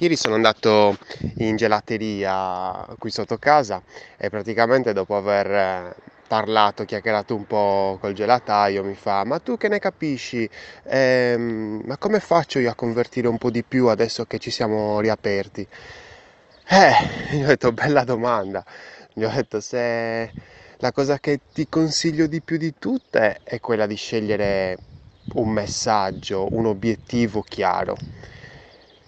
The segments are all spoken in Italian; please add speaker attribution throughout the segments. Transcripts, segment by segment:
Speaker 1: Ieri sono andato in gelateria qui sotto casa e praticamente dopo aver eh, parlato, chiacchierato un po' col gelataio, mi fa: Ma tu che ne capisci? Ehm, ma come faccio io a convertire un po' di più adesso che ci siamo riaperti? Eh, gli ho detto: Bella domanda. Gli ho detto: Se la cosa che ti consiglio di più di tutte è quella di scegliere un messaggio, un obiettivo chiaro.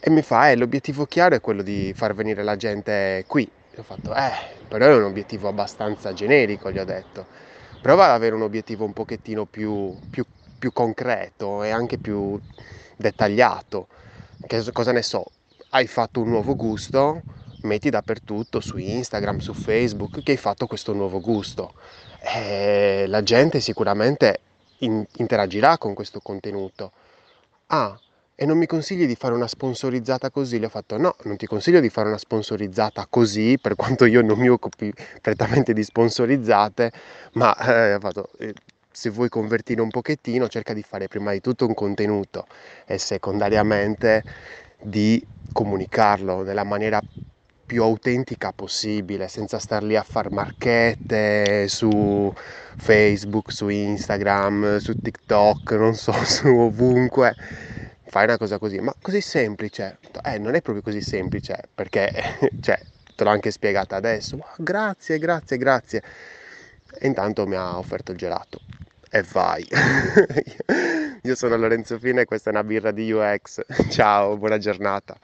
Speaker 1: E mi fa, eh, l'obiettivo chiaro è quello di far venire la gente qui. E ho fatto, eh, però è un obiettivo abbastanza generico, gli ho detto. Prova ad avere un obiettivo un pochettino più, più, più concreto e anche più dettagliato. Che cosa ne so, hai fatto un nuovo gusto, metti dappertutto su Instagram, su Facebook che hai fatto questo nuovo gusto. E la gente sicuramente in- interagirà con questo contenuto. Ah, e non mi consigli di fare una sponsorizzata così? Le ho fatto no, non ti consiglio di fare una sponsorizzata così, per quanto io non mi occupi prettamente di sponsorizzate, ma eh, fatto, eh, se vuoi convertire un pochettino, cerca di fare prima di tutto un contenuto e secondariamente di comunicarlo nella maniera più autentica possibile, senza star lì a far marchette su Facebook, su Instagram, su TikTok, non so, su ovunque fai una cosa così, ma così semplice. Eh, non è proprio così semplice, perché, cioè, te l'ho anche spiegata adesso. Ma grazie, grazie, grazie. E intanto mi ha offerto il gelato. E vai. Io sono Lorenzo Fine e questa è una birra di UX. Ciao, buona giornata.